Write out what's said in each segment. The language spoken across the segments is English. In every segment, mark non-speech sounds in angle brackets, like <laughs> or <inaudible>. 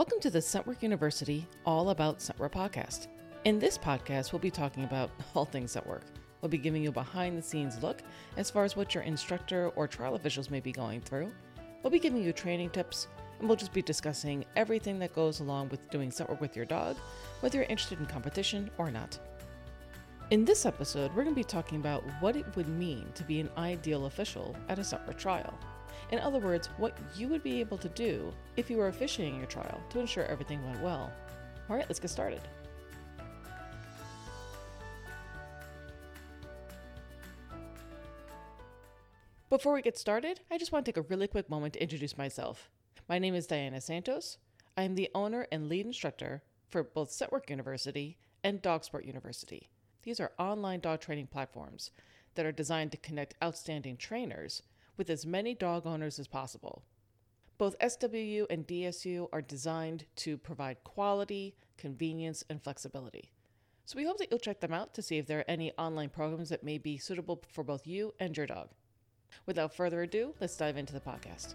Welcome to the Scentwork University All About Scentwork podcast. In this podcast, we'll be talking about <laughs> all things Scentwork. We'll be giving you a behind the scenes look as far as what your instructor or trial officials may be going through. We'll be giving you training tips, and we'll just be discussing everything that goes along with doing scent work with your dog, whether you're interested in competition or not. In this episode, we're going to be talking about what it would mean to be an ideal official at a scent work trial. In other words, what you would be able to do if you were officiating your trial to ensure everything went well. All right, let's get started. Before we get started, I just want to take a really quick moment to introduce myself. My name is Diana Santos. I am the owner and lead instructor for both Scentwork University and Dogsport University. These are online dog training platforms that are designed to connect outstanding trainers with as many dog owners as possible. Both SWU and DSU are designed to provide quality, convenience, and flexibility. So we hope that you'll check them out to see if there are any online programs that may be suitable for both you and your dog. Without further ado, let's dive into the podcast.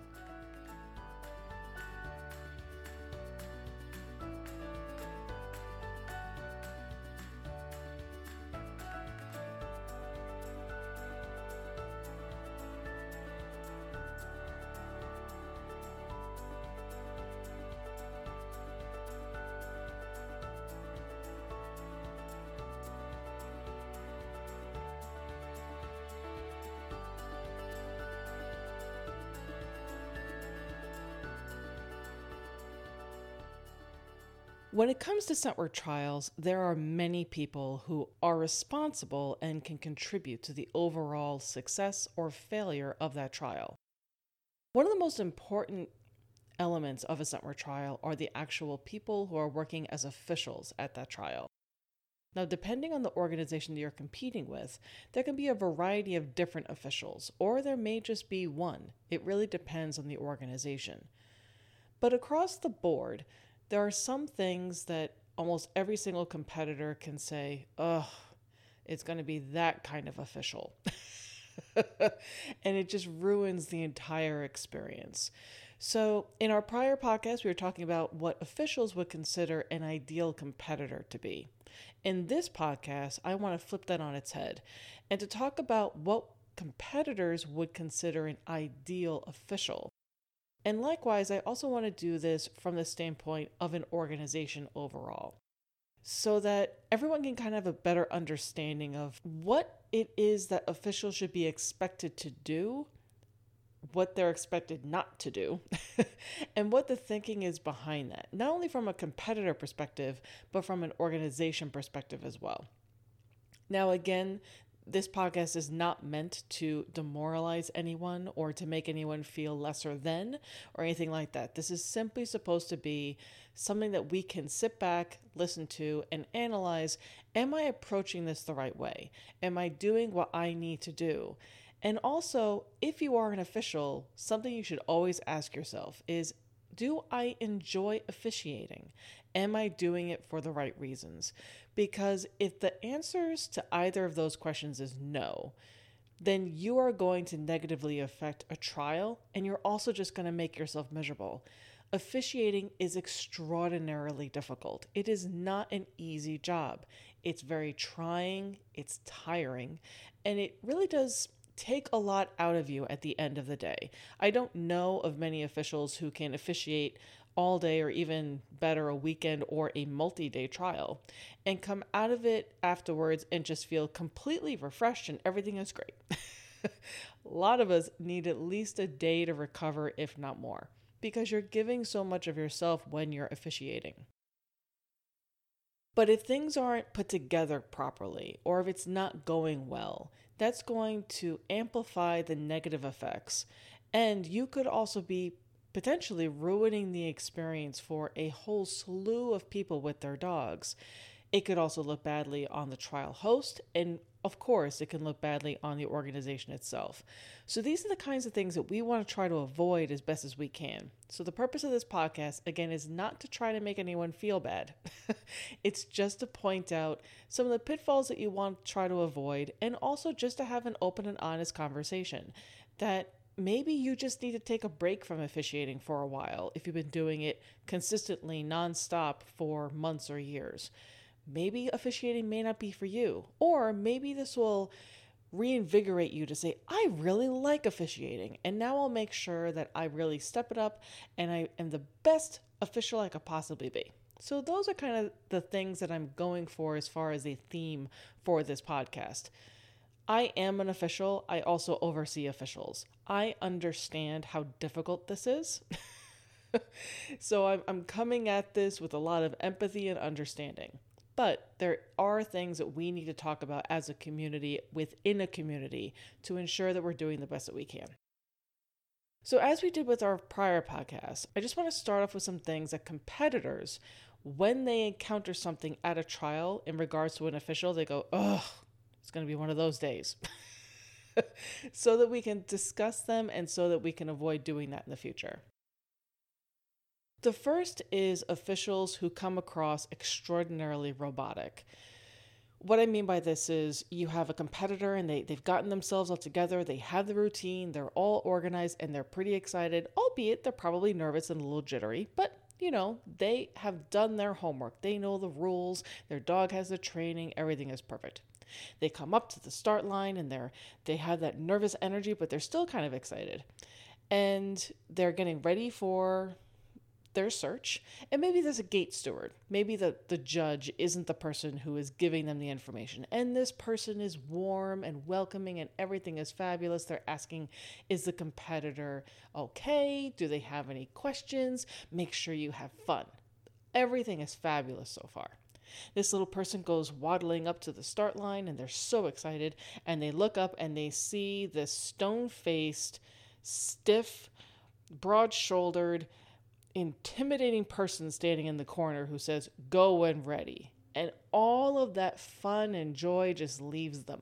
When it comes to scentwork trials, there are many people who are responsible and can contribute to the overall success or failure of that trial. One of the most important elements of a scentwork trial are the actual people who are working as officials at that trial. Now, depending on the organization that you're competing with, there can be a variety of different officials, or there may just be one. It really depends on the organization. But across the board, there are some things that almost every single competitor can say, oh, it's going to be that kind of official. <laughs> and it just ruins the entire experience. So, in our prior podcast, we were talking about what officials would consider an ideal competitor to be. In this podcast, I want to flip that on its head and to talk about what competitors would consider an ideal official. And likewise, I also want to do this from the standpoint of an organization overall so that everyone can kind of have a better understanding of what it is that officials should be expected to do, what they're expected not to do, <laughs> and what the thinking is behind that. Not only from a competitor perspective, but from an organization perspective as well. Now, again, this podcast is not meant to demoralize anyone or to make anyone feel lesser than or anything like that. This is simply supposed to be something that we can sit back, listen to, and analyze Am I approaching this the right way? Am I doing what I need to do? And also, if you are an official, something you should always ask yourself is Do I enjoy officiating? Am I doing it for the right reasons? Because if the answers to either of those questions is no, then you are going to negatively affect a trial and you're also just going to make yourself miserable. Officiating is extraordinarily difficult. It is not an easy job. It's very trying, it's tiring, and it really does take a lot out of you at the end of the day. I don't know of many officials who can officiate all day or even better a weekend or a multi-day trial and come out of it afterwards and just feel completely refreshed and everything is great. <laughs> a lot of us need at least a day to recover if not more because you're giving so much of yourself when you're officiating. But if things aren't put together properly or if it's not going well, that's going to amplify the negative effects. And you could also be potentially ruining the experience for a whole slew of people with their dogs. It could also look badly on the trial host, and of course, it can look badly on the organization itself. So, these are the kinds of things that we want to try to avoid as best as we can. So, the purpose of this podcast, again, is not to try to make anyone feel bad. <laughs> it's just to point out some of the pitfalls that you want to try to avoid, and also just to have an open and honest conversation that maybe you just need to take a break from officiating for a while if you've been doing it consistently nonstop for months or years. Maybe officiating may not be for you, or maybe this will reinvigorate you to say, I really like officiating, and now I'll make sure that I really step it up and I am the best official I could possibly be. So, those are kind of the things that I'm going for as far as a theme for this podcast. I am an official. I also oversee officials. I understand how difficult this is. <laughs> so I'm, I'm coming at this with a lot of empathy and understanding. But there are things that we need to talk about as a community within a community to ensure that we're doing the best that we can. So, as we did with our prior podcast, I just want to start off with some things that competitors, when they encounter something at a trial in regards to an official, they go, ugh, it's going to be one of those days. <laughs> so that we can discuss them and so that we can avoid doing that in the future. The first is officials who come across extraordinarily robotic. What I mean by this is you have a competitor and they, they've gotten themselves all together, they have the routine, they're all organized, and they're pretty excited, albeit they're probably nervous and a little jittery, but you know, they have done their homework. They know the rules, their dog has the training, everything is perfect. They come up to the start line and they're they have that nervous energy, but they're still kind of excited. And they're getting ready for their search. And maybe there's a gate steward. Maybe the, the judge isn't the person who is giving them the information. And this person is warm and welcoming and everything is fabulous. They're asking, is the competitor okay? Do they have any questions? Make sure you have fun. Everything is fabulous so far. This little person goes waddling up to the start line and they're so excited. And they look up and they see this stone faced, stiff, broad shouldered, intimidating person standing in the corner who says, Go when ready. And all of that fun and joy just leaves them.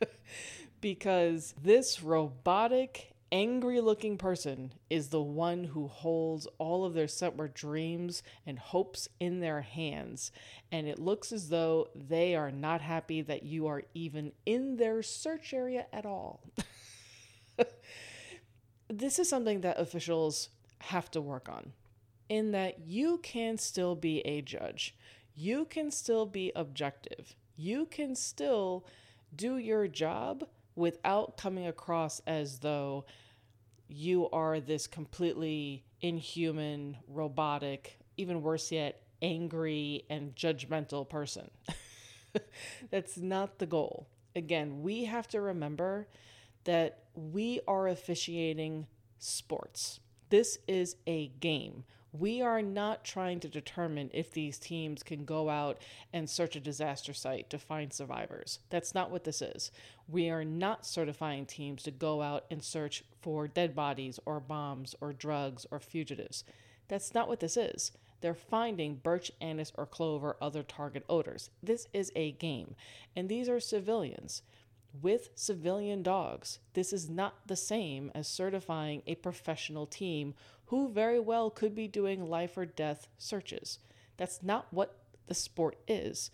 <laughs> because this robotic angry looking person is the one who holds all of their summer dreams and hopes in their hands. And it looks as though they are not happy that you are even in their search area at all. <laughs> this is something that officials have to work on, in that you can still be a judge, you can still be objective, you can still do your job without coming across as though you are this completely inhuman, robotic, even worse yet, angry and judgmental person. <laughs> That's not the goal. Again, we have to remember that we are officiating sports. This is a game. We are not trying to determine if these teams can go out and search a disaster site to find survivors. That's not what this is. We are not certifying teams to go out and search for dead bodies or bombs or drugs or fugitives. That's not what this is. They're finding birch, anise, or clove or other target odors. This is a game, and these are civilians with civilian dogs. This is not the same as certifying a professional team who very well could be doing life or death searches. That's not what the sport is.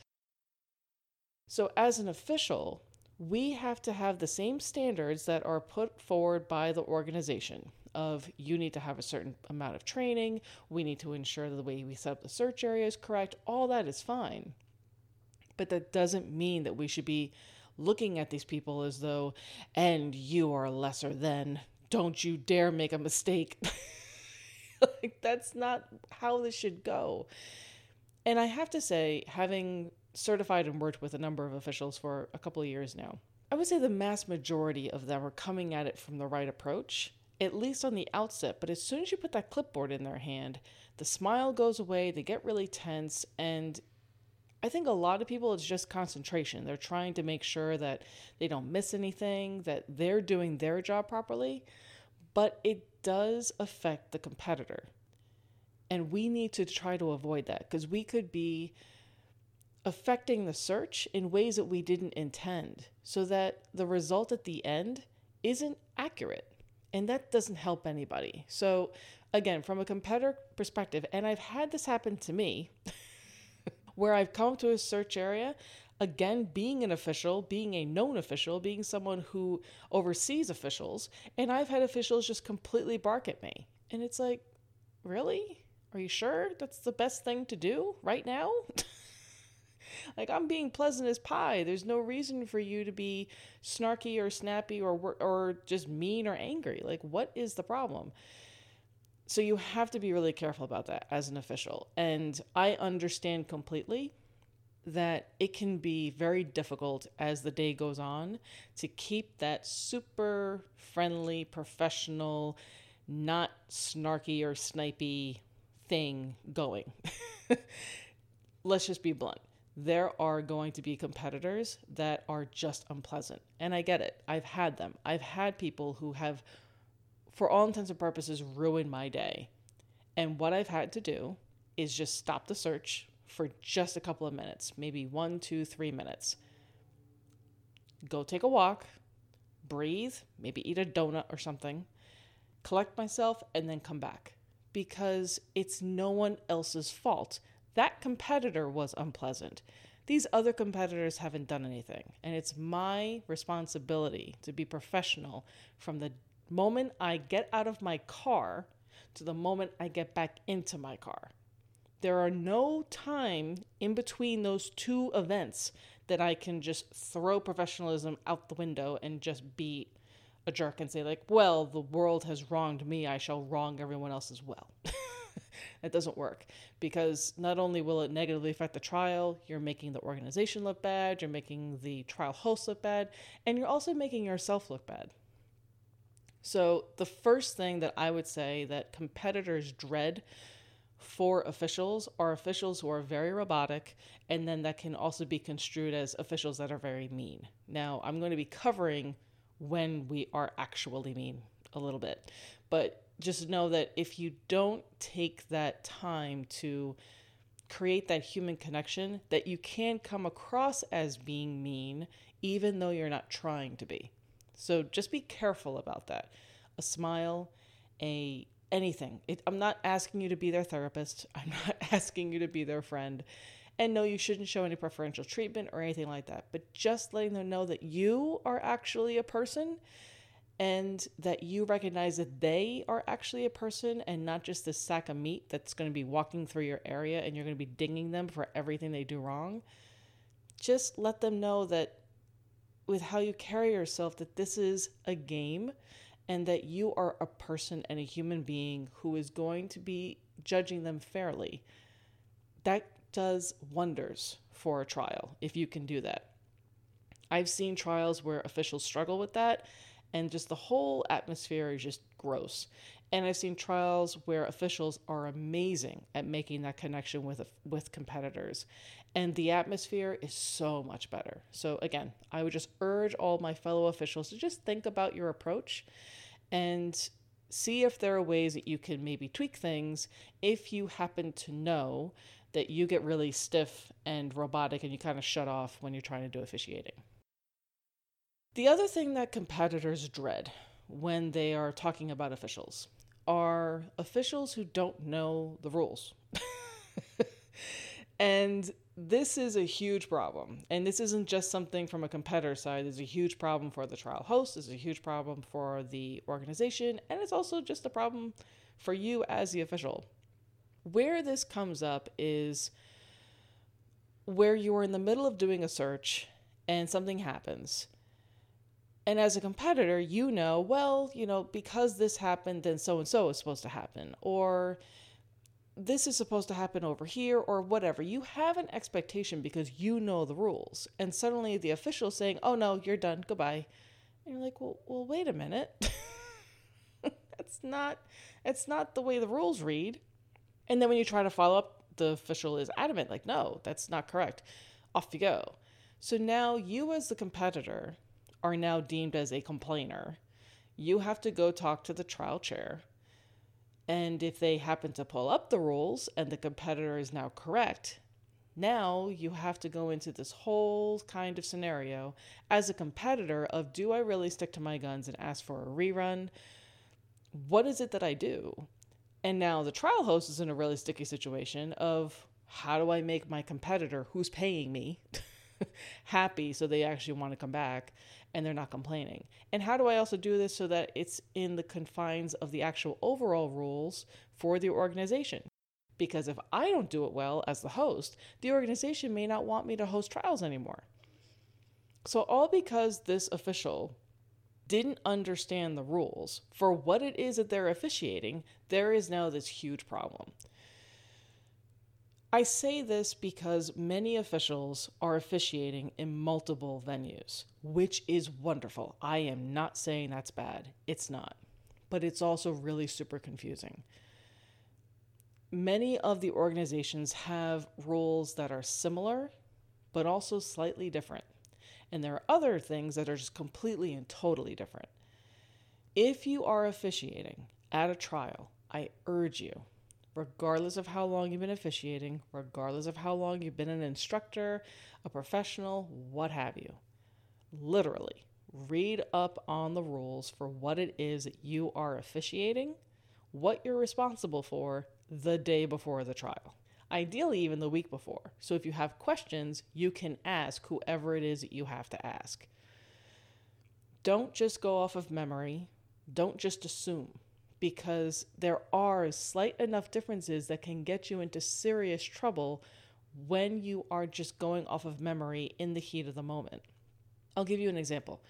So, as an official, we have to have the same standards that are put forward by the organization of you need to have a certain amount of training, we need to ensure that the way we set up the search area is correct. All that is fine. But that doesn't mean that we should be looking at these people as though, and you are lesser than, don't you dare make a mistake. <laughs> like, that's not how this should go. And I have to say, having certified and worked with a number of officials for a couple of years now, I would say the mass majority of them are coming at it from the right approach, at least on the outset. But as soon as you put that clipboard in their hand, the smile goes away, they get really tense, and I think a lot of people it's just concentration. They're trying to make sure that they don't miss anything, that they're doing their job properly, but it does affect the competitor. And we need to try to avoid that because we could be affecting the search in ways that we didn't intend so that the result at the end isn't accurate. And that doesn't help anybody. So, again, from a competitor perspective, and I've had this happen to me. <laughs> where I've come to a search area, again, being an official, being a known official, being someone who oversees officials, and I've had officials just completely bark at me. And it's like, really? Are you sure that's the best thing to do right now? <laughs> like I'm being pleasant as pie. There's no reason for you to be snarky or snappy or or just mean or angry. Like what is the problem? So you have to be really careful about that as an official. And I understand completely that it can be very difficult as the day goes on to keep that super friendly, professional, not snarky or snipey thing going. <laughs> Let's just be blunt. There are going to be competitors that are just unpleasant. And I get it. I've had them. I've had people who have, for all intents and purposes, ruined my day. And what I've had to do is just stop the search for just a couple of minutes, maybe one, two, three minutes. Go take a walk, breathe, maybe eat a donut or something, collect myself, and then come back because it's no one else's fault. That competitor was unpleasant. These other competitors haven't done anything. And it's my responsibility to be professional from the moment I get out of my car to the moment I get back into my car. There are no time in between those two events that I can just throw professionalism out the window and just be a jerk and say like, "Well, the world has wronged me, I shall wrong everyone else as well." <laughs> that doesn't work because not only will it negatively affect the trial, you're making the organization look bad, you're making the trial host look bad, and you're also making yourself look bad. So, the first thing that I would say that competitors dread for officials are officials who are very robotic, and then that can also be construed as officials that are very mean. Now, I'm going to be covering when we are actually mean a little bit. But just know that if you don't take that time to create that human connection, that you can come across as being mean even though you're not trying to be. So just be careful about that. A smile, a anything. It, I'm not asking you to be their therapist. <laughs> I'm not <laughs> asking you to be their friend. And no, you shouldn't show any preferential treatment or anything like that, but just letting them know that you are actually a person and that you recognize that they are actually a person and not just this sack of meat that's going to be walking through your area and you're going to be dinging them for everything they do wrong. Just let them know that with how you carry yourself that this is a game and that you are a person and a human being who is going to be judging them fairly. That does wonders for a trial if you can do that. I've seen trials where officials struggle with that, and just the whole atmosphere is just gross. And I've seen trials where officials are amazing at making that connection with with competitors, and the atmosphere is so much better. So again, I would just urge all my fellow officials to just think about your approach and see if there are ways that you can maybe tweak things if you happen to know that you get really stiff and robotic and you kind of shut off when you're trying to do officiating. The other thing that competitors dread when they are talking about officials are officials who don't know the rules. <laughs> and this is a huge problem. And this isn't just something from a competitor side. There's a huge problem for the trial host, there's a huge problem for the organization, and it's also just a problem for you as the official. Where this comes up is where you're in the middle of doing a search and something happens. And as a competitor, you know, well, you know, because this happened, then so and so is supposed to happen. Or this is supposed to happen over here, or whatever. You have an expectation because you know the rules. And suddenly the official saying, oh no, you're done, goodbye. And you're like, well, well wait a minute. <laughs> that's not that's not the way the rules read. And then when you try to follow up, the official is adamant, like, no, that's not correct. Off you go. So now you, as the competitor, are now deemed as a complainer. You have to go talk to the trial chair. And if they happen to pull up the rules and the competitor is now correct, now you have to go into this whole kind of scenario as a competitor of do I really stick to my guns and ask for a rerun? What is it that I do? And now the trial host is in a really sticky situation of how do I make my competitor who's paying me <laughs> happy so they actually want to come back and they're not complaining. And how do I also do this so that it's in the confines of the actual overall rules for the organization? Because if I don't do it well as the host, the organization may not want me to host trials anymore. So, all because this official didn't understand the rules for what it is that they're officiating, there is now this huge problem. I say this because many officials are officiating in multiple venues, which is wonderful. I am not saying that's bad, it's not. But it's also really super confusing. Many of the organizations have rules that are similar, but also slightly different. And there are other things that are just completely and totally different. If you are officiating at a trial, I urge you regardless of how long you've been officiating, regardless of how long you've been an instructor, a professional, what have you. Literally, read up on the rules for what it is that you are officiating, what you're responsible for the day before the trial. Ideally, even the week before. So if you have questions, you can ask whoever it is that you have to ask. Don't just go off of memory, don't just assume because there are slight enough differences that can get you into serious trouble when you are just going off of memory in the heat of the moment. I'll give you an example.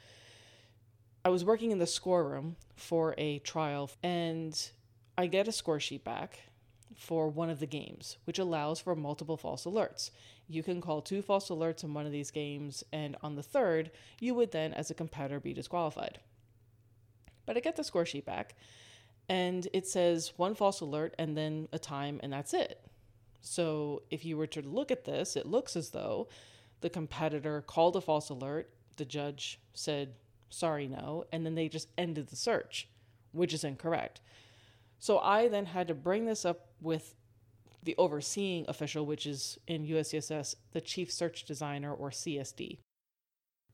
I was working in the score room for a trial and I get a score sheet back for one of the games, which allows for multiple false alerts. You can call two false alerts in one of these games, and on the third, you would then, as a competitor, be disqualified. But I get the score sheet back, and it says one false alert and then a time, and that's it. So if you were to look at this, it looks as though the competitor called a false alert, the judge said, sorry, no, and then they just ended the search, which is incorrect. So I then had to bring this up with the overseeing official, which is in USCSS, the chief search designer or CSD,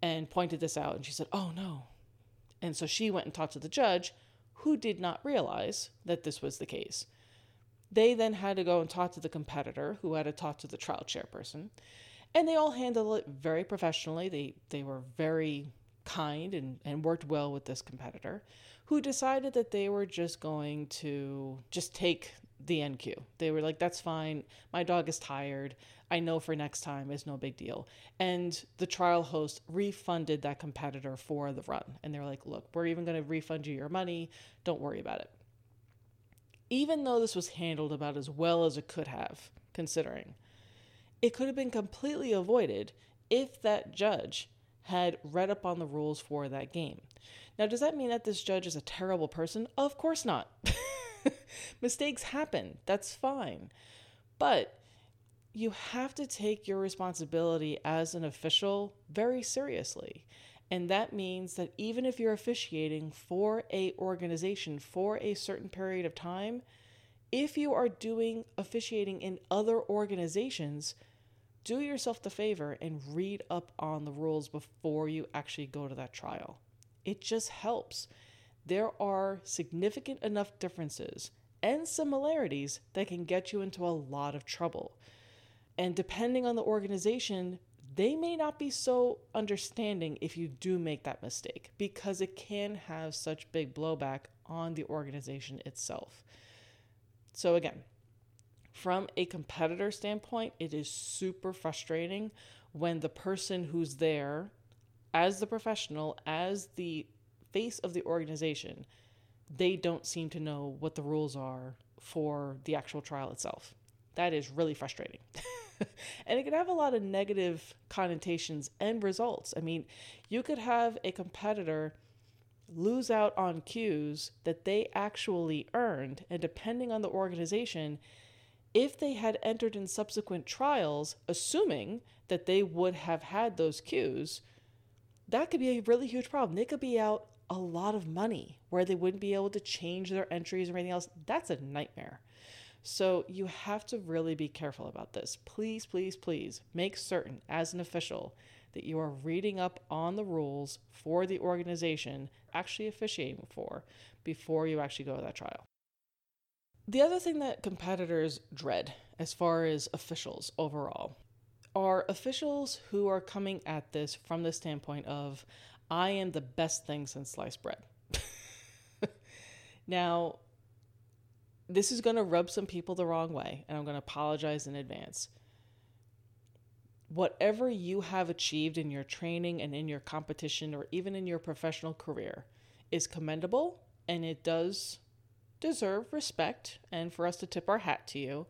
and pointed this out. And she said, oh no. And so she went and talked to the judge, who did not realize that this was the case. They then had to go and talk to the competitor, who had to talk to the trial chairperson, and they all handled it very professionally. They they were very kind and, and worked well with this competitor, who decided that they were just going to just take the NQ. They were like, that's fine. My dog is tired. I know for next time is no big deal. And the trial host refunded that competitor for the run. And they were like, look, we're even going to refund you your money. Don't worry about it. Even though this was handled about as well as it could have, considering, it could have been completely avoided if that judge had read up on the rules for that game. Now, does that mean that this judge is a terrible person? Of course not. <laughs> <laughs> Mistakes happen. That's fine. But you have to take your responsibility as an official very seriously. And that means that even if you're officiating for a organization for a certain period of time, if you are doing officiating in other organizations, do yourself the favor and read up on the rules before you actually go to that trial. It just helps. There are significant enough differences and similarities that can get you into a lot of trouble. And depending on the organization, they may not be so understanding if you do make that mistake because it can have such big blowback on the organization itself. So, again, from a competitor standpoint, it is super frustrating when the person who's there as the professional, as the face of the organization, they don't seem to know what the rules are for the actual trial itself. That is really frustrating. <laughs> and it could have a lot of negative connotations and results. I mean, you could have a competitor lose out on Qs that they actually earned, and depending on the organization, if they had entered in subsequent trials, assuming that they would have had those Qs, that could be a really huge problem. They could be out a lot of money where they wouldn't be able to change their entries or anything else. That's a nightmare. So you have to really be careful about this. Please, please, please make certain as an official that you are reading up on the rules for the organization actually officiating for before you actually go to that trial. The other thing that competitors dread as far as officials overall are officials who are coming at this from the standpoint of, I am the best thing since sliced bread. <laughs> now, this is going to rub some people the wrong way, and I'm going to apologize in advance. Whatever you have achieved in your training and in your competition or even in your professional career is commendable and it does deserve respect and for us to tip our hat to you,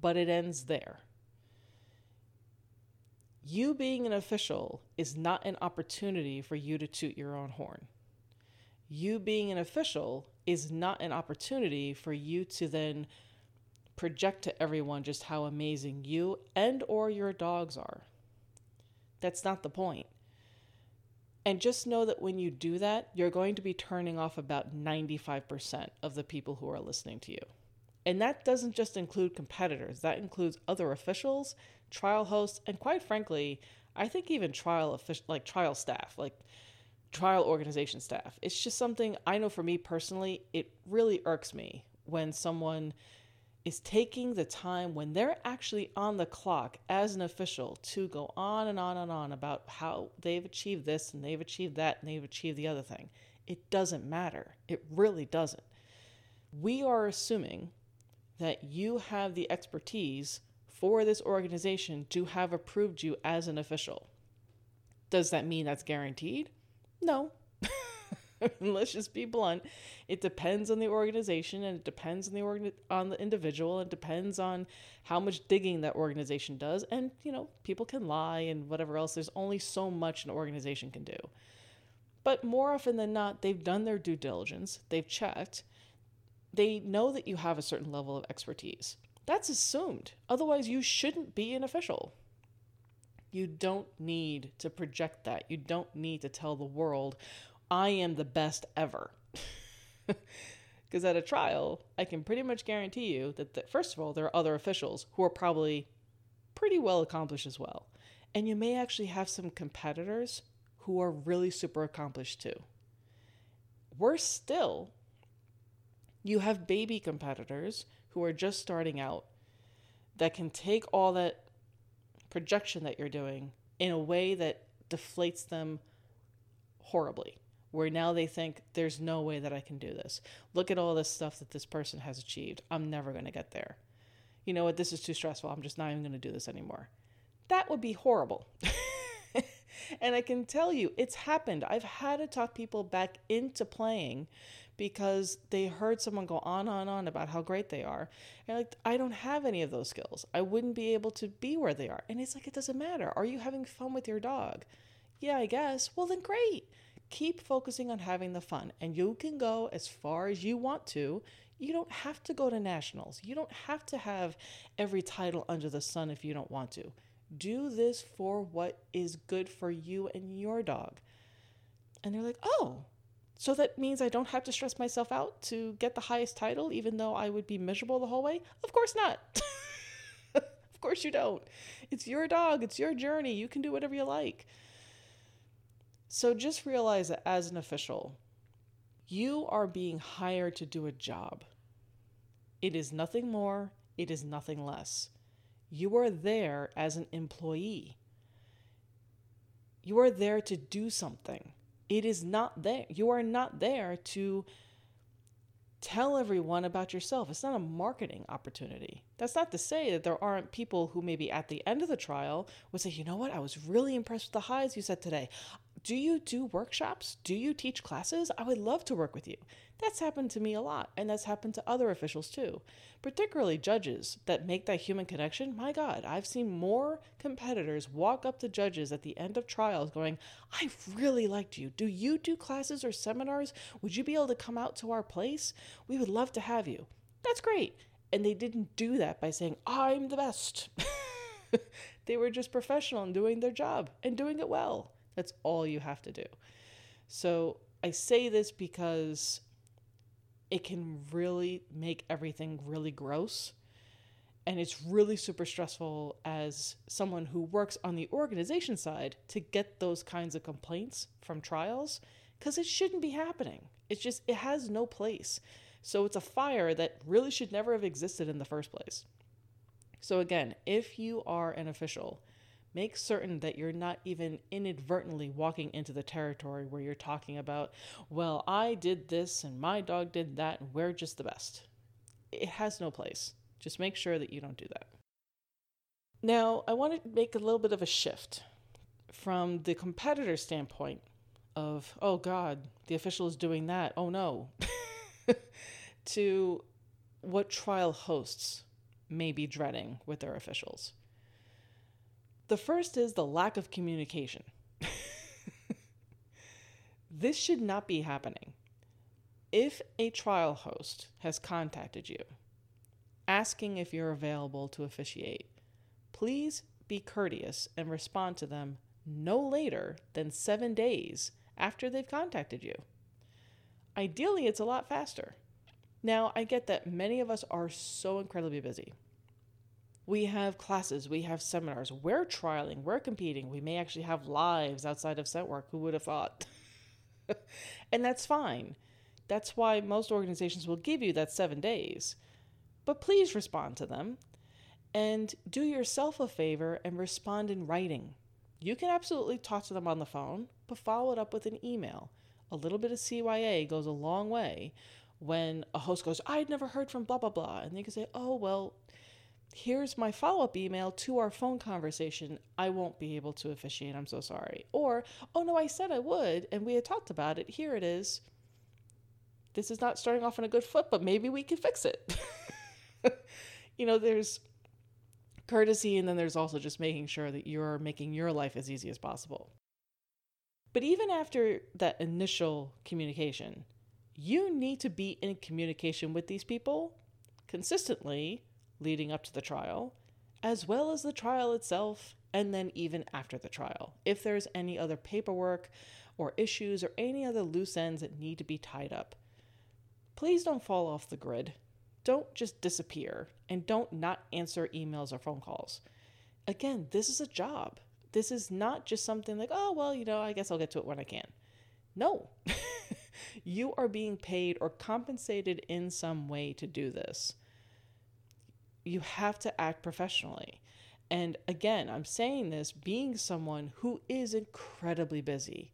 but it ends there. You being an official is not an opportunity for you to toot your own horn. You being an official is not an opportunity for you to then project to everyone just how amazing you and or your dogs are. That's not the point. And just know that when you do that, you're going to be turning off about 95% of the people who are listening to you. And that doesn't just include competitors, that includes other officials, trial hosts, and quite frankly, I think even trial official like trial staff, like trial organization staff. It's just something I know for me personally, it really irks me when someone is taking the time when they're actually on the clock as an official to go on and on and on about how they've achieved this and they've achieved that and they've achieved the other thing. It doesn't matter. It really doesn't. We are assuming that you have the expertise for this organization to have approved you as an official. Does that mean that's guaranteed? No. <laughs> Let's just be blunt. It depends on the organization and it depends on the organ- on the individual and depends on how much digging that organization does and you know, people can lie and whatever else. There's only so much an organization can do. But more often than not, they've done their due diligence, they've checked. They know that you have a certain level of expertise. That's assumed. Otherwise, you shouldn't be an official. You don't need to project that. You don't need to tell the world, I am the best ever. <laughs> Because at a trial, I can pretty much guarantee you that, that, first of all, there are other officials who are probably pretty well accomplished as well. And you may actually have some competitors who are really super accomplished too. Worse still, you have baby competitors who are just starting out that can take all that projection that you're doing in a way that deflates them horribly where now they think there's no way that I can do this. Look at all this stuff that this person has achieved. I'm never going to get there. You know what? This is too stressful. I'm just not even going to do this anymore. That would be horrible. <laughs> and I can tell you, it's happened. I've had to talk people back into playing because they heard someone go on and on about how great they are. And like, I don't have any of those skills. I wouldn't be able to be where they are. And it's like, it doesn't matter. Are you having fun with your dog? Yeah, I guess. Well, then great. Keep focusing on having the fun, and you can go as far as you want to. You don't have to go to nationals. You don't have to have every title under the sun if you don't want to. Do this for what is good for you and your dog. And they're like, oh, so that means I don't have to stress myself out to get the highest title, even though I would be miserable the whole way? Of course not. <laughs> of course you don't. It's your dog, it's your journey. You can do whatever you like. So just realize that as an official, you are being hired to do a job. It is nothing more, it is nothing less. You are there as an employee. You are there to do something. It is not there. You are not there to tell everyone about yourself. It's not a marketing opportunity. That's not to say that there aren't people who maybe at the end of the trial would say, you know what, I was really impressed with the highs you said today. Do you do workshops? Do you teach classes? I would love to work with you. That's happened to me a lot, and that's happened to other officials too, particularly judges that make that human connection. My God, I've seen more competitors walk up to judges at the end of trials going, I really liked you. Do you do classes or seminars? Would you be able to come out to our place? We would love to have you. That's great. And they didn't do that by saying, I'm the best. <laughs> they were just professional and doing their job and doing it well. That's all you have to do. So I say this because it can really make everything really gross. And it's really super stressful as someone who works on the organization side to get those kinds of complaints from trials because it shouldn't be happening. It's just, it has no place. So it's a fire that really should never have existed in the first place. So, again, if you are an official, Make certain that you're not even inadvertently walking into the territory where you're talking about, well, I did this and my dog did that and we're just the best. It has no place. Just make sure that you don't do that. Now, I want to make a little bit of a shift from the competitor standpoint of, oh God, the official is doing that. Oh no. <laughs> to what trial hosts may be dreading with their officials. The first is the lack of communication. <laughs> this should not be happening. If a trial host has contacted you asking if you're available to officiate, please be courteous and respond to them no later than seven days after they've contacted you. Ideally, it's a lot faster. Now, I get that many of us are so incredibly busy. We have classes, we have seminars, we're trialing, we're competing, we may actually have lives outside of scent work. Who would have thought? <laughs> and that's fine. That's why most organizations will give you that seven days. But please respond to them and do yourself a favor and respond in writing. You can absolutely talk to them on the phone, but follow it up with an email. A little bit of CYA goes a long way when a host goes, I'd never heard from blah, blah, blah. And they can say, oh, well, here's my follow up email to our phone conversation. I won't be able to officiate. I'm so sorry. Or, oh, no, I said I would, and we had talked about it. Here it is. This is not starting off on a good foot, but maybe we can fix it. <laughs> you know, there's courtesy, and then there's also just making sure that you're making your life as easy as possible. But even after that initial communication, you need to be in communication with these people consistently leading up to the trial, as well as the trial itself, and then even after the trial. If there's any other paperwork or issues or any other loose ends that need to be tied up, please don't fall off the grid. Don't just disappear and don't not answer emails or phone calls. Again, this is a job. This is not just something like, oh, well, you know, I guess I'll get to it when I can. No. <laughs> you are being paid or compensated in some way to do this. You have to act professionally. And again, I'm saying this being someone who is incredibly busy.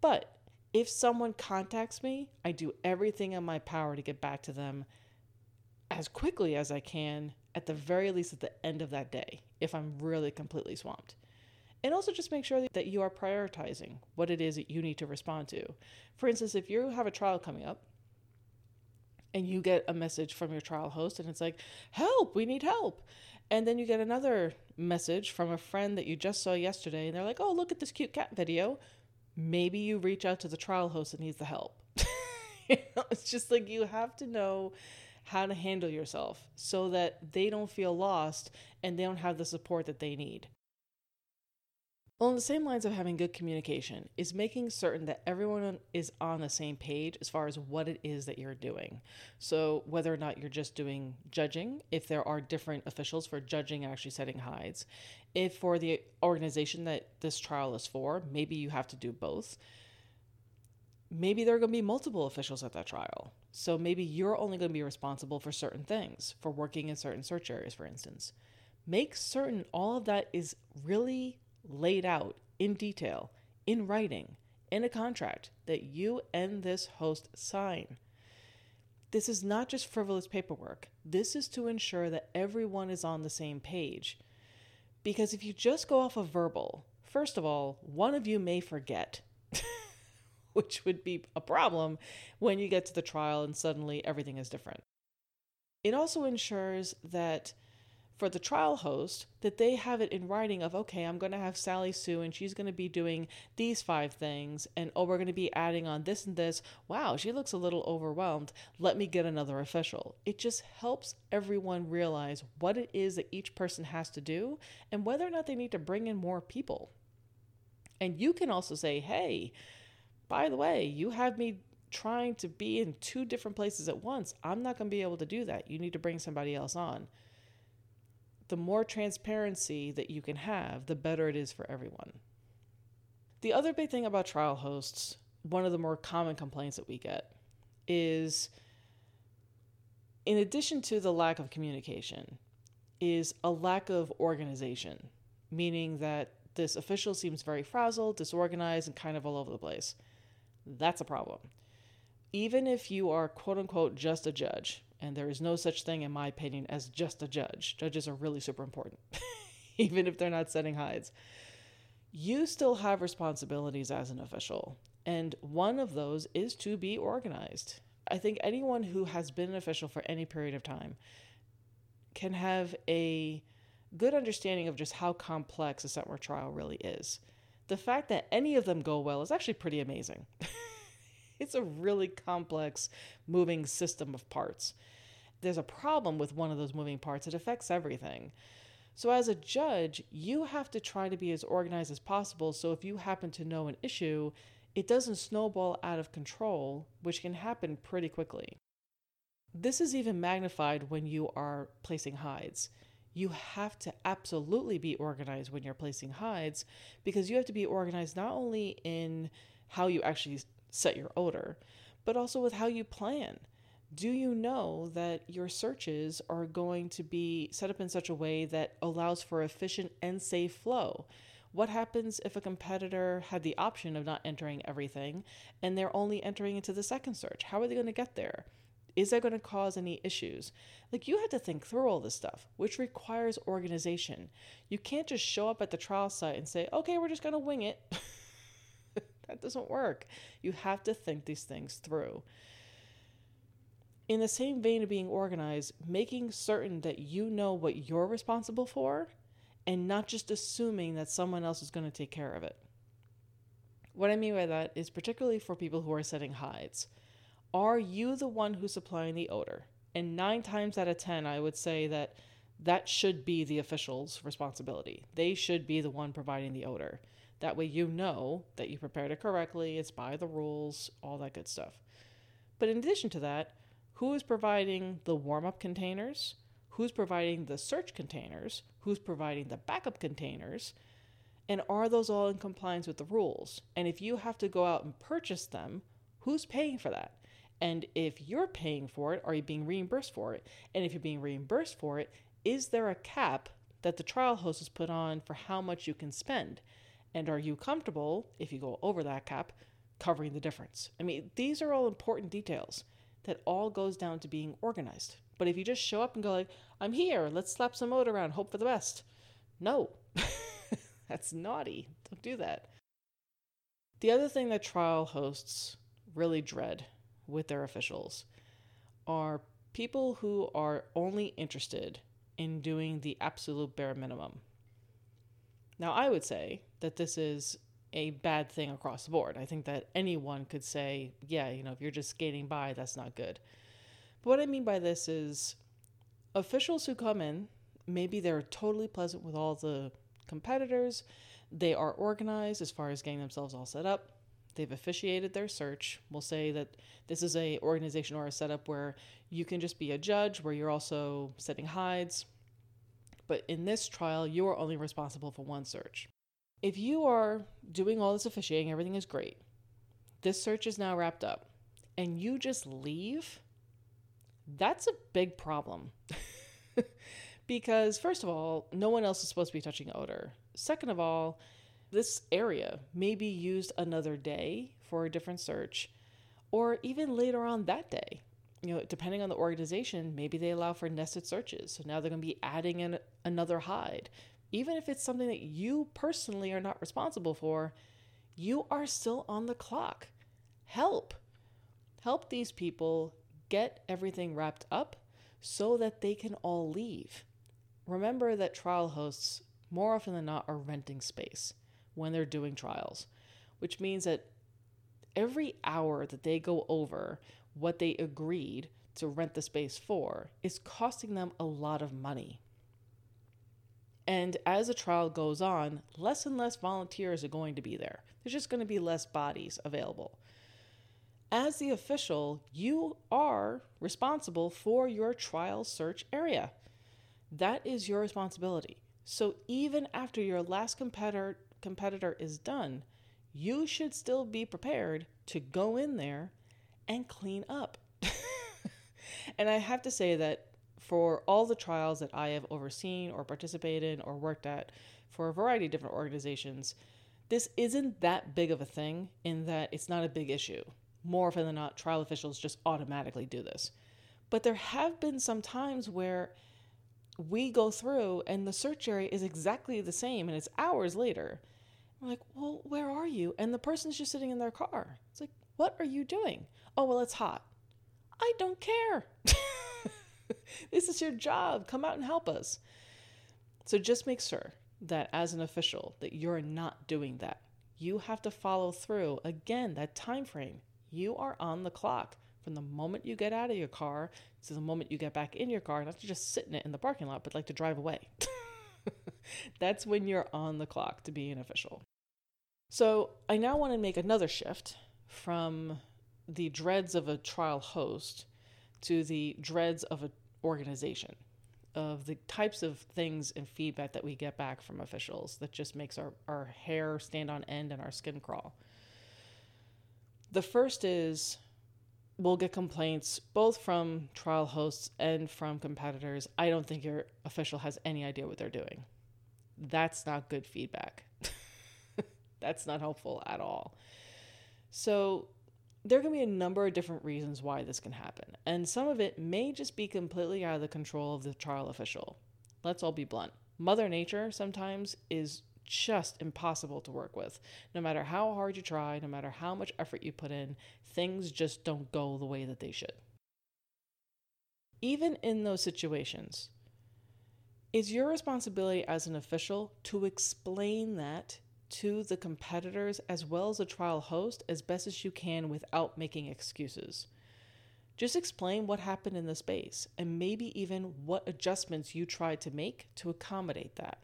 But if someone contacts me, I do everything in my power to get back to them as quickly as I can, at the very least at the end of that day, if I'm really completely swamped. And also just make sure that you are prioritizing what it is that you need to respond to. For instance, if you have a trial coming up and you get a message from your trial host and it's like, help, we need help. And then you get another message from a friend that you just saw yesterday and they're like, oh, look at this cute cat video. Maybe you reach out to the trial host that needs the help. <laughs> you know, it's just like you have to know how to handle yourself so that they don't feel lost and they don't have the support that they need. Well, in the same lines of having good communication, is making certain that everyone is on the same page as far as what it is that you're doing. So, whether or not you're just doing judging, if there are different officials for judging and actually setting hides, if for the organization that this trial is for, maybe you have to do both. Maybe there are going to be multiple officials at that trial. So, maybe you're only going to be responsible for certain things, for working in certain search areas, for instance. Make certain all of that is really laid out in detail, in writing, in a contract that you and this host sign. This is not just frivolous paperwork. This is to ensure that everyone is on the same page. Because if you just go off of verbal, first of all, one of you may forget, <laughs> which would be a problem when you get to the trial and suddenly everything is different. It also ensures that for the trial host that they have it in writing of okay i'm going to have sally sue and she's going to be doing these five things and oh we're going to be adding on this and this. Wow she looks a little overwhelmed. Let me get another official. It just helps everyone realize what it is that each person has to do and whether or not they need to bring in more people. And you can also say hey by the way you have me trying to be in two different places at once. I'm not going to be able to do that. You need to bring somebody else on the more transparency that you can have, the better it is for everyone. The other big thing about trial hosts, one of the more common complaints that we get, is in addition to the lack of communication, is a lack of organization. meaning that this official seems very frazzled, disorganized, and kind of all over the place. That's a problem. Even if you are quote unquote just a judge, and there is no such thing, in my opinion, as just a judge, judges are really super important, <laughs> even if they're not setting hides. You still have responsibilities as an official, and one of those is to be organized. I think anyone who has been an official for any period of time can have a good understanding of just how complex a Sentemer trial really is. The fact that any of them go well is actually pretty amazing. <laughs> <laughs> it's a really complex moving system of parts. There's a problem with one of those moving parts, it affects everything. So, as a judge, you have to try to be as organized as possible so if you happen to know an issue, it doesn't snowball out of control, which can happen pretty quickly. This is even magnified when you are placing hides. You have to absolutely be organized when you're placing hides because you have to be organized not only in how you actually set your odor, but also with how you plan. Do you know that your searches are going to be set up in such a way that allows for efficient and safe flow? What happens if a competitor had the option of not entering everything and they're only entering into the second search? How are they going to get there? Is that going to cause any issues? Like, you have to think through all this stuff, which requires organization. You can't just show up at the trial site and say, okay, we're just going to wing it. <laughs> that doesn't work. You have to think these things through. In the same vein of being organized, making certain that you know what you're responsible for and not just assuming that someone else is going to take care of it. What I mean by that is particularly for people who are setting hides. Are you the one who's supplying the odor? And nine times out of 10, I would say that that should be the official's responsibility. They should be the one providing the odor. That way, you know that you prepared it correctly, it's by the rules, all that good stuff. But in addition to that, who is providing the warm up containers? Who's providing the search containers? Who's providing the backup containers? And are those all in compliance with the rules? And if you have to go out and purchase them, who's paying for that? And if you're paying for it, are you being reimbursed for it? And if you're being reimbursed for it, is there a cap that the trial host has put on for how much you can spend? And are you comfortable, if you go over that cap, covering the difference? I mean, these are all important details that all goes down to being organized. But if you just show up and go like, I'm here, let's slap some mode around, hope for the best. No. <laughs> That's naughty. Don't do that. The other thing that trial hosts really dread with their officials are people who are only interested in doing the absolute bare minimum. Now, I would say that this is a bad thing across the board. I think that anyone could say, yeah, you know, if you're just skating by, that's not good. But what I mean by this is officials who come in, maybe they're totally pleasant with all the competitors, they are organized as far as getting themselves all set up, they've officiated their search. We'll say that this is a organization or a setup where you can just be a judge, where you're also setting hides. But in this trial, you are only responsible for one search. If you are doing all this officiating, everything is great. This search is now wrapped up, and you just leave. That's a big problem. <laughs> because, first of all, no one else is supposed to be touching odor. Second of all, this area may be used another day for a different search, or even later on that day. You know, depending on the organization, maybe they allow for nested searches. So now they're going to be adding in another hide. Even if it's something that you personally are not responsible for, you are still on the clock. Help. Help these people get everything wrapped up so that they can all leave. Remember that trial hosts, more often than not, are renting space when they're doing trials, which means that every hour that they go over what they agreed to rent the space for is costing them a lot of money. And as the trial goes on, less and less volunteers are going to be there. There's just going to be less bodies available. As the official, you are responsible for your trial search area. That is your responsibility. So even after your last competitor competitor is done, you should still be prepared to go in there and clean up. <laughs> and I have to say that For all the trials that I have overseen or participated in or worked at for a variety of different organizations, this isn't that big of a thing in that it's not a big issue. More often than not, trial officials just automatically do this. But there have been some times where we go through and the search area is exactly the same and it's hours later. I'm like, well, where are you? And the person's just sitting in their car. It's like, what are you doing? Oh, well, it's hot. I don't care. <laughs> <laughs> this is your job. Come out and help us. So just make sure that as an official that you're not doing that. You have to follow through. Again, that time frame. You are on the clock from the moment you get out of your car to the moment you get back in your car, not to just sit in it in the parking lot, but like to drive away. <laughs> That's when you're on the clock to be an official. So I now want to make another shift from the dreads of a trial host to the dreads of an organization, of the types of things and feedback that we get back from officials that just makes our, our hair stand on end and our skin crawl. The first is we'll get complaints both from trial hosts and from competitors. I don't think your official has any idea what they're doing. That's not good feedback. <laughs> That's not helpful at all. So, there can be a number of different reasons why this can happen, and some of it may just be completely out of the control of the trial official. Let's all be blunt. Mother Nature sometimes is just impossible to work with. No matter how hard you try, no matter how much effort you put in, things just don't go the way that they should. Even in those situations, it's your responsibility as an official to explain that to the competitors as well as the trial host as best as you can without making excuses. Just explain what happened in the space and maybe even what adjustments you tried to make to accommodate that.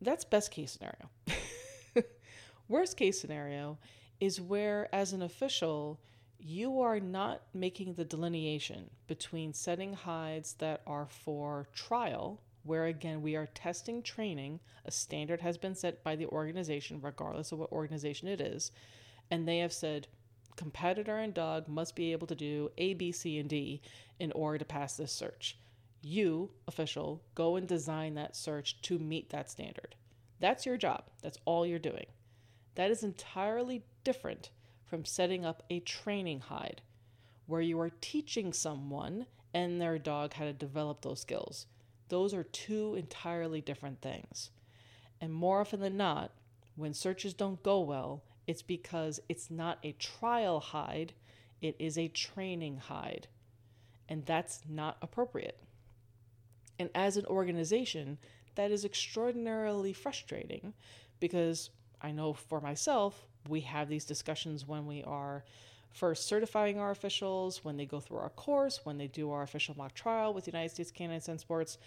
That's best case scenario. <laughs> Worst case scenario is where, as an official, you are not making the delineation between setting hides that are for trial, where again we are testing training, a standard has been set by the organization, regardless of what organization it is, and they have said competitor and dog must be able to do A, B, C, and D in order to pass this search you, official, go and design that search to meet that standard. That's your job. That's all you're doing. That is entirely different from setting up a training hide where you are teaching someone and their dog how to develop those skills. Those are two entirely different things. And more often than not, when searches don't go well, it's because it's not a trial hide, it is a training hide. And that's not appropriate. And as an organization, that is extraordinarily frustrating because I know for myself, we have these discussions when we are first certifying our officials, when they go through our course, when they do our official mock trial with United States Canine Scent Sports.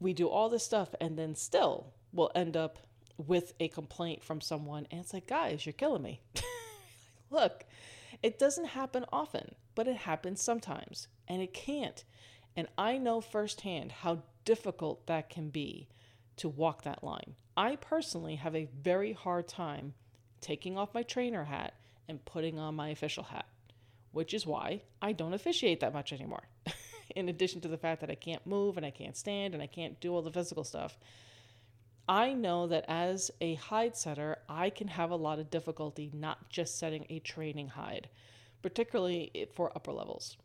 We do all this stuff and then still we'll end up with a complaint from someone and it's like, guys, you're killing me. <laughs> Look, it doesn't happen often, but it happens sometimes and it can't. And I know firsthand how difficult that can be to walk that line. I personally have a very hard time taking off my trainer hat and putting on my official hat, which is why I don't officiate that much anymore. <laughs> In addition to the fact that I can't move and I can't stand and I can't do all the physical stuff, I know that as a hide setter, I can have a lot of difficulty not just setting a training hide, particularly for upper levels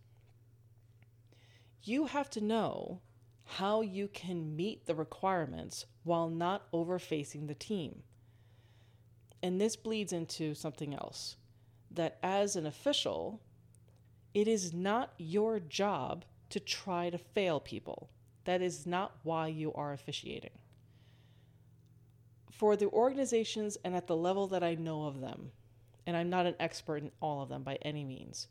you have to know how you can meet the requirements while not overfacing the team. And this bleeds into something else that as an official, it is not your job to try to fail people. That is not why you are officiating. For the organizations and at the level that I know of them, and I'm not an expert in all of them by any means,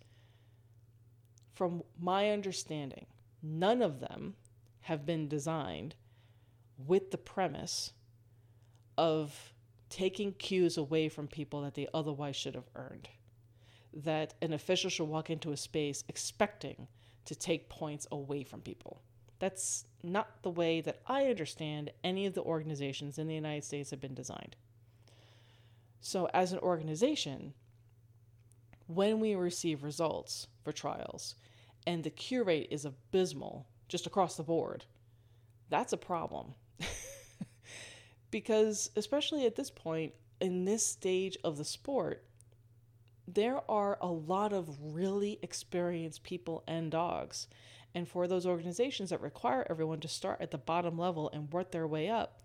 from my understanding, None of them have been designed with the premise of taking Qs away from people that they otherwise should have earned. That an official should walk into a space expecting to take points away from people. That's not the way that I understand any of the organizations in the United States have been designed. So, as an organization, when we receive results for trials, and the Q rate is abysmal just across the board, that's a problem. <laughs> because, especially at this point, in this stage of the sport, there are a lot of really experienced people and dogs. And for those organizations that require everyone to start at the bottom level and work their way up,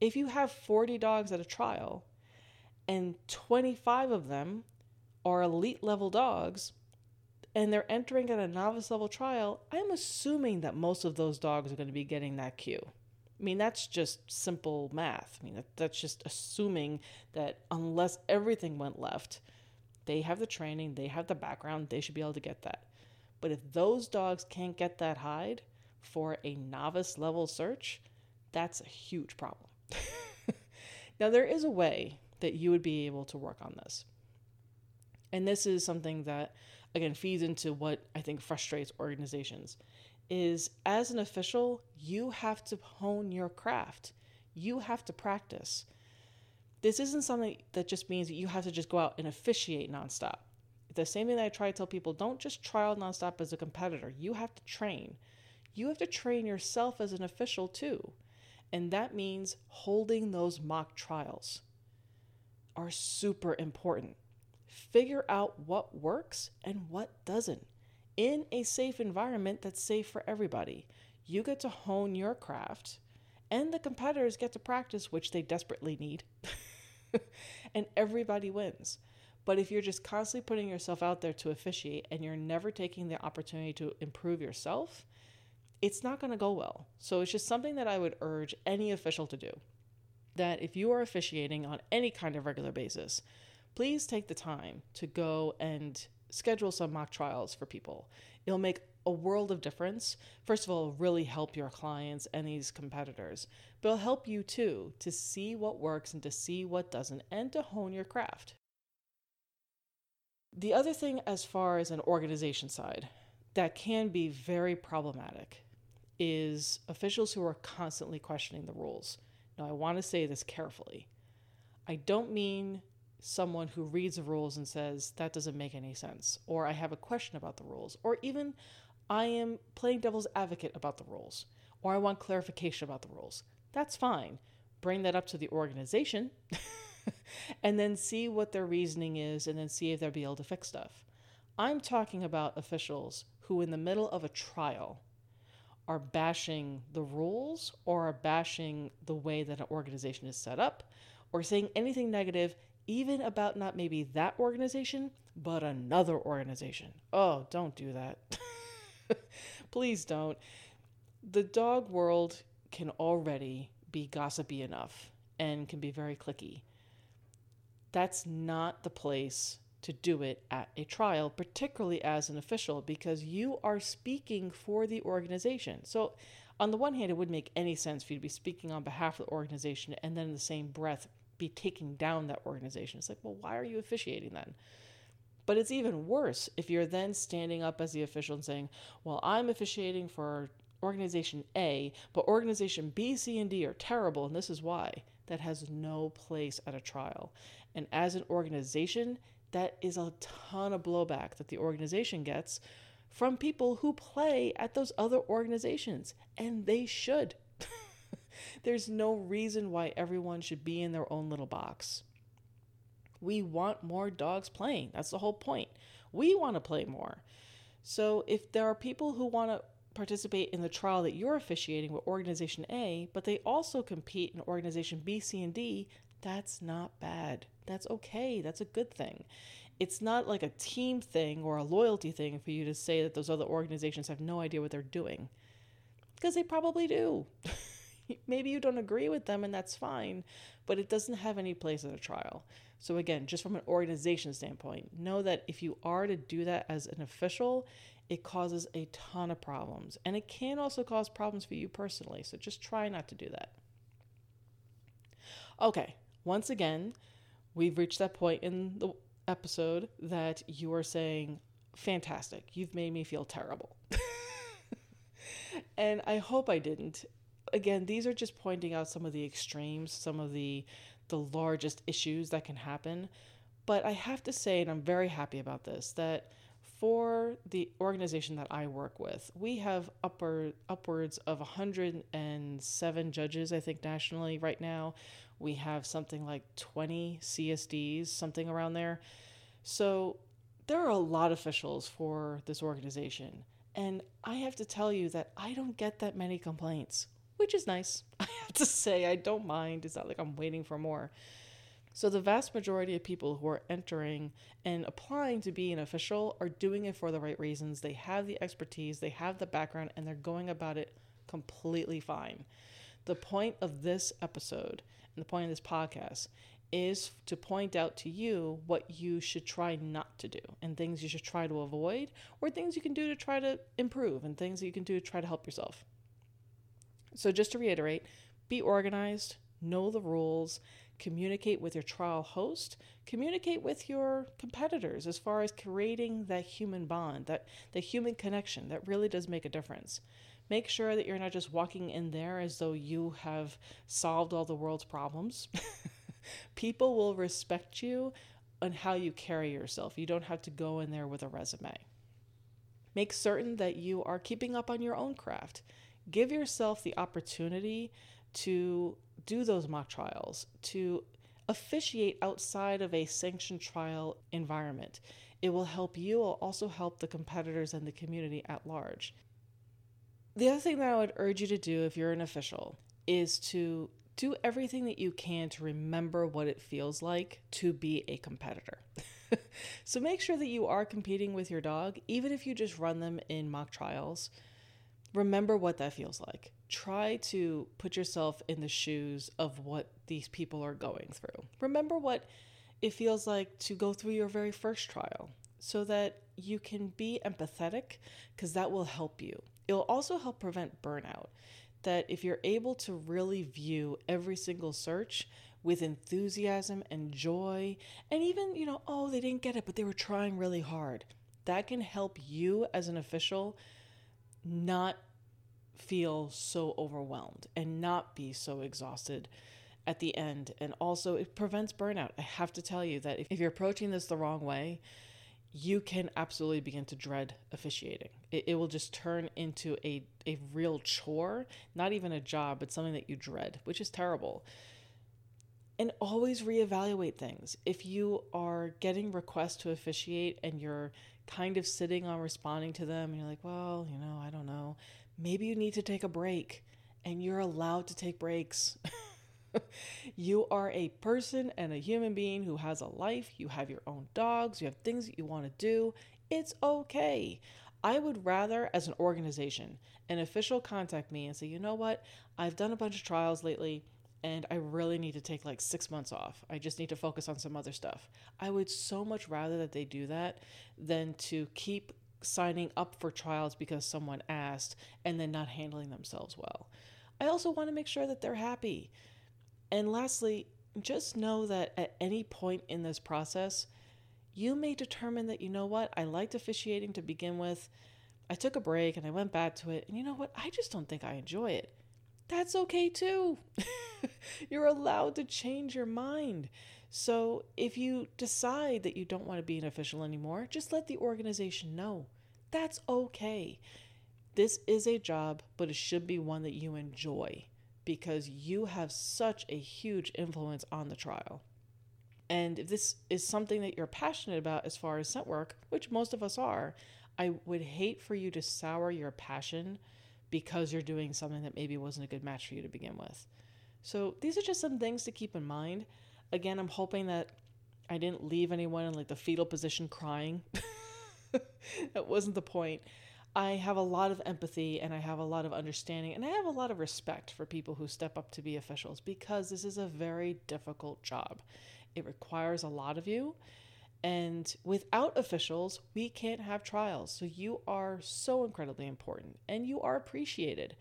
if you have 40 dogs at a trial and 25 of them are elite level dogs and they're entering at a novice level trial, I'm assuming that most of those dogs are going to be getting that Q. I mean, that's just simple math. I mean, that, that's just assuming that unless everything went left, they have the training, they have the background, they should be able to get that. But if those dogs can't get that hide for a novice level search, that's a huge problem. <laughs> now, there is a way that you would be able to work on this. And this is something that, again, feeds into what I think frustrates organizations is as an official, you have to hone your craft. You have to practice. This isn't something that just means that you have to just go out and officiate nonstop. The same thing that I try to tell people don't just trial nonstop as a competitor. You have to train. You have to train yourself as an official too. And that means holding those mock trials are super important. Figure out what works and what doesn't in a safe environment that's safe for everybody. You get to hone your craft, and the competitors get to practice, which they desperately need. <laughs> <laughs> and everybody wins. But if you're just constantly putting yourself out there to officiate and you're never taking the opportunity to improve yourself, it's not going to go well. So it's just something that I would urge any official to do. That if you are officiating on any kind of regular basis, please take the time to go and schedule some mock trials for people. It'll make a world of difference. First of all, really help your clients and these competitors, but it'll help you too to see what works and to see what doesn't and to hone your craft. The other thing, as far as an organization side, that can be very problematic is officials who are constantly questioning the rules. Now, I want to say this carefully. I don't mean someone who reads the rules and says, that doesn't make any sense, or I have a question about the rules, or even I am playing devil's advocate about the rules, or I want clarification about the rules. That's fine. Bring that up to the organization <laughs> and then see what their reasoning is and then see if they'll be able to fix stuff. I'm talking about officials who, in the middle of a trial, are bashing the rules or are bashing the way that an organization is set up or saying anything negative even about not maybe that organization, but another organization. Oh, don't do that. <laughs> <laughs> Please don't. The dog world can already be gossipy enough and can be very clicky. That's not the place to do it at a trial, particularly as an official, because you are speaking for the organization. So, on the one hand, it wouldn't make any sense for you to be speaking on behalf of the organization and then in the same breath be taking down that organization. It's like, well, why are you officiating then? But it's even worse if you're then standing up as the official and saying, well, I'm officiating for organization A, but organization B, C, and D are terrible, and this is why. That has no place at a trial. And as an organization, that is a ton of blowback that the organization gets from people who play at those other organizations, and they should. <laughs> There's no reason why everyone should be in their own little box. We want more dogs playing. That's the whole point. We want to play more. So if there are people who want to participate in the trial that you're officiating with Organization A, but they also compete in Organization B, C, and D, that's not bad. That's okay. That's a good thing. It's not like a team thing or a loyalty thing for you to say that those other organizations have no idea what they're doing. Because they probably do. <laughs> maybe you don't agree with them and that's fine, but it doesn't have any place at a trial. So, again, just from an organization standpoint, know that if you are to do that as an official, it causes a ton of problems. And it can also cause problems for you personally. So, just try not to do that. Okay, once again, we've reached that point in the episode that you are saying, Fantastic, you've made me feel terrible. <laughs> and I hope I didn't again, these are just pointing out some of the extremes, some of the the largest issues that can happen. But I have to say, and I'm very happy about this, that for the organization that I work with, we have upper upwards of 107 judges, I think, nationally right now. We have something like 20 CSDs, something around there. So there are a lot of officials for this organization. And I have to tell you that I don't get that many complaints, which is nice. <laughs> I have to say, I don't mind. It's not like I'm waiting for more. So, the vast majority of people who are entering and applying to be an official are doing it for the right reasons. They have the expertise, they have the background, and they're going about it completely fine. The point of this episode and the point of this podcast is to point out to you what you should try not to do and things you should try to avoid or things you can do to try to improve and things that you can do to try to help yourself. So, just to reiterate, be organized, know the rules, communicate with your trial host, communicate with your competitors as far as creating that human bond, that the human connection that really does make a difference. Make sure that you're not just walking in there as though you have solved all the world's problems. <laughs> People will respect you on how you carry yourself. You don't have to go in there with a resume. Make certain that you are keeping up on your own craft. Give yourself the opportunity to do those mock trials, to officiate outside of a sanctioned trial environment. It will help you, it will also help the competitors and the community at large. The other thing that I would urge you to do if you're an official is to do everything that you can to remember what it feels like to be a competitor. <laughs> so make sure that you are competing with your dog, even if you just run them in mock trials. Remember what that feels like try to put yourself in the shoes of what these people are going through. Remember what it feels like to go through your very first trial so that you can be empathetic because that will help you. It'll also help prevent burnout. That if you're able to really view every single search with enthusiasm and joy, and even, you know, oh, they didn't get it, but they were trying really hard, that can help you as an official not feel so overwhelmed and not be so exhausted at the end. And also, it prevents burnout. I have to tell you that if, if you're approaching this the wrong way, you can absolutely begin to dread officiating. It, it will just turn into a, a real chore, not even a job, but something that you dread, which is terrible. And always reevaluate things. If you are getting requests to officiate and you're kind of sitting on responding to them, and you're like, well, you know, I don't know maybe you need to take a break and you're allowed to take breaks. <laughs> you are a person and a human being who has a life. You have your own dogs. You have things that you want to do. It's okay. I would rather, as an organization, an official contact me and say, you know what? I've done a bunch of trials lately and I really need to take like six months off. I just need to focus on some other stuff. I would so much rather that they do that than to keep signing up for trials because someone asked and then not handling themselves well. I also want to make sure that they're happy. And lastly, just know that at any point in this process, you may determine that, you know what, I liked officiating to begin with. I took a break and I went back to it. And you know what, I just don't think I enjoy it. That's okay too. <laughs> You're allowed to change your mind. So if you decide that you don't want to be an official anymore, just let the organization know. That's okay. This is a job, but it should be one that you enjoy because you have such a huge influence on the trial. And if this is something that you're passionate about as far as scent work, which most of us are, I would hate for you to sour your passion because you're doing something that maybe wasn't a good match for you to begin with. So these are just some things to keep in mind again, I'm hoping that I didn't leave anyone in like the fetal position crying. <laughs> that wasn't the point. I have a lot of empathy and I have a lot of understanding and I have a lot of respect for people who step up to be officials because this is a very difficult job. It requires a lot of you. And without officials, we can't have trials. So you are so incredibly important and you are appreciated.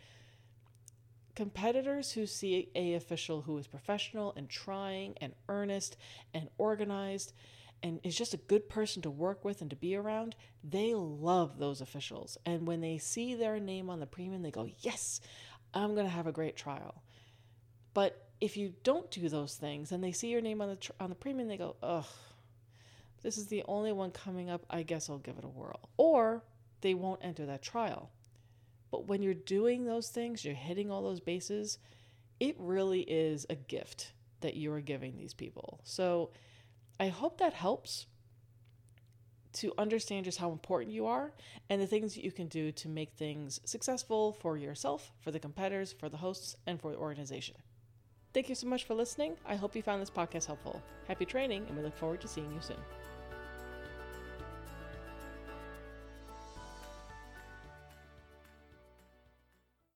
Competitors who see a official who is professional and trying and earnest and organized and is just a good person to work with and to be around, they love those officials. And when they see their name on the premium, they go, Yes, I'm going to have a great trial. But if you don't do those things and they see your name on the, tr- on the premium, they go, Ugh, This is the only one coming up. I guess I'll give it a whirl. Or they won't enter that trial. But when you're doing those things, you're hitting all those bases, it really is a gift that you are giving these people. So I hope that helps to understand just how important you are and the things that you can do to make things successful for yourself, for the competitors, for the hosts, and for the organization. Thank you so much for listening. I hope you found this podcast helpful. Happy training, and we look forward to seeing you soon.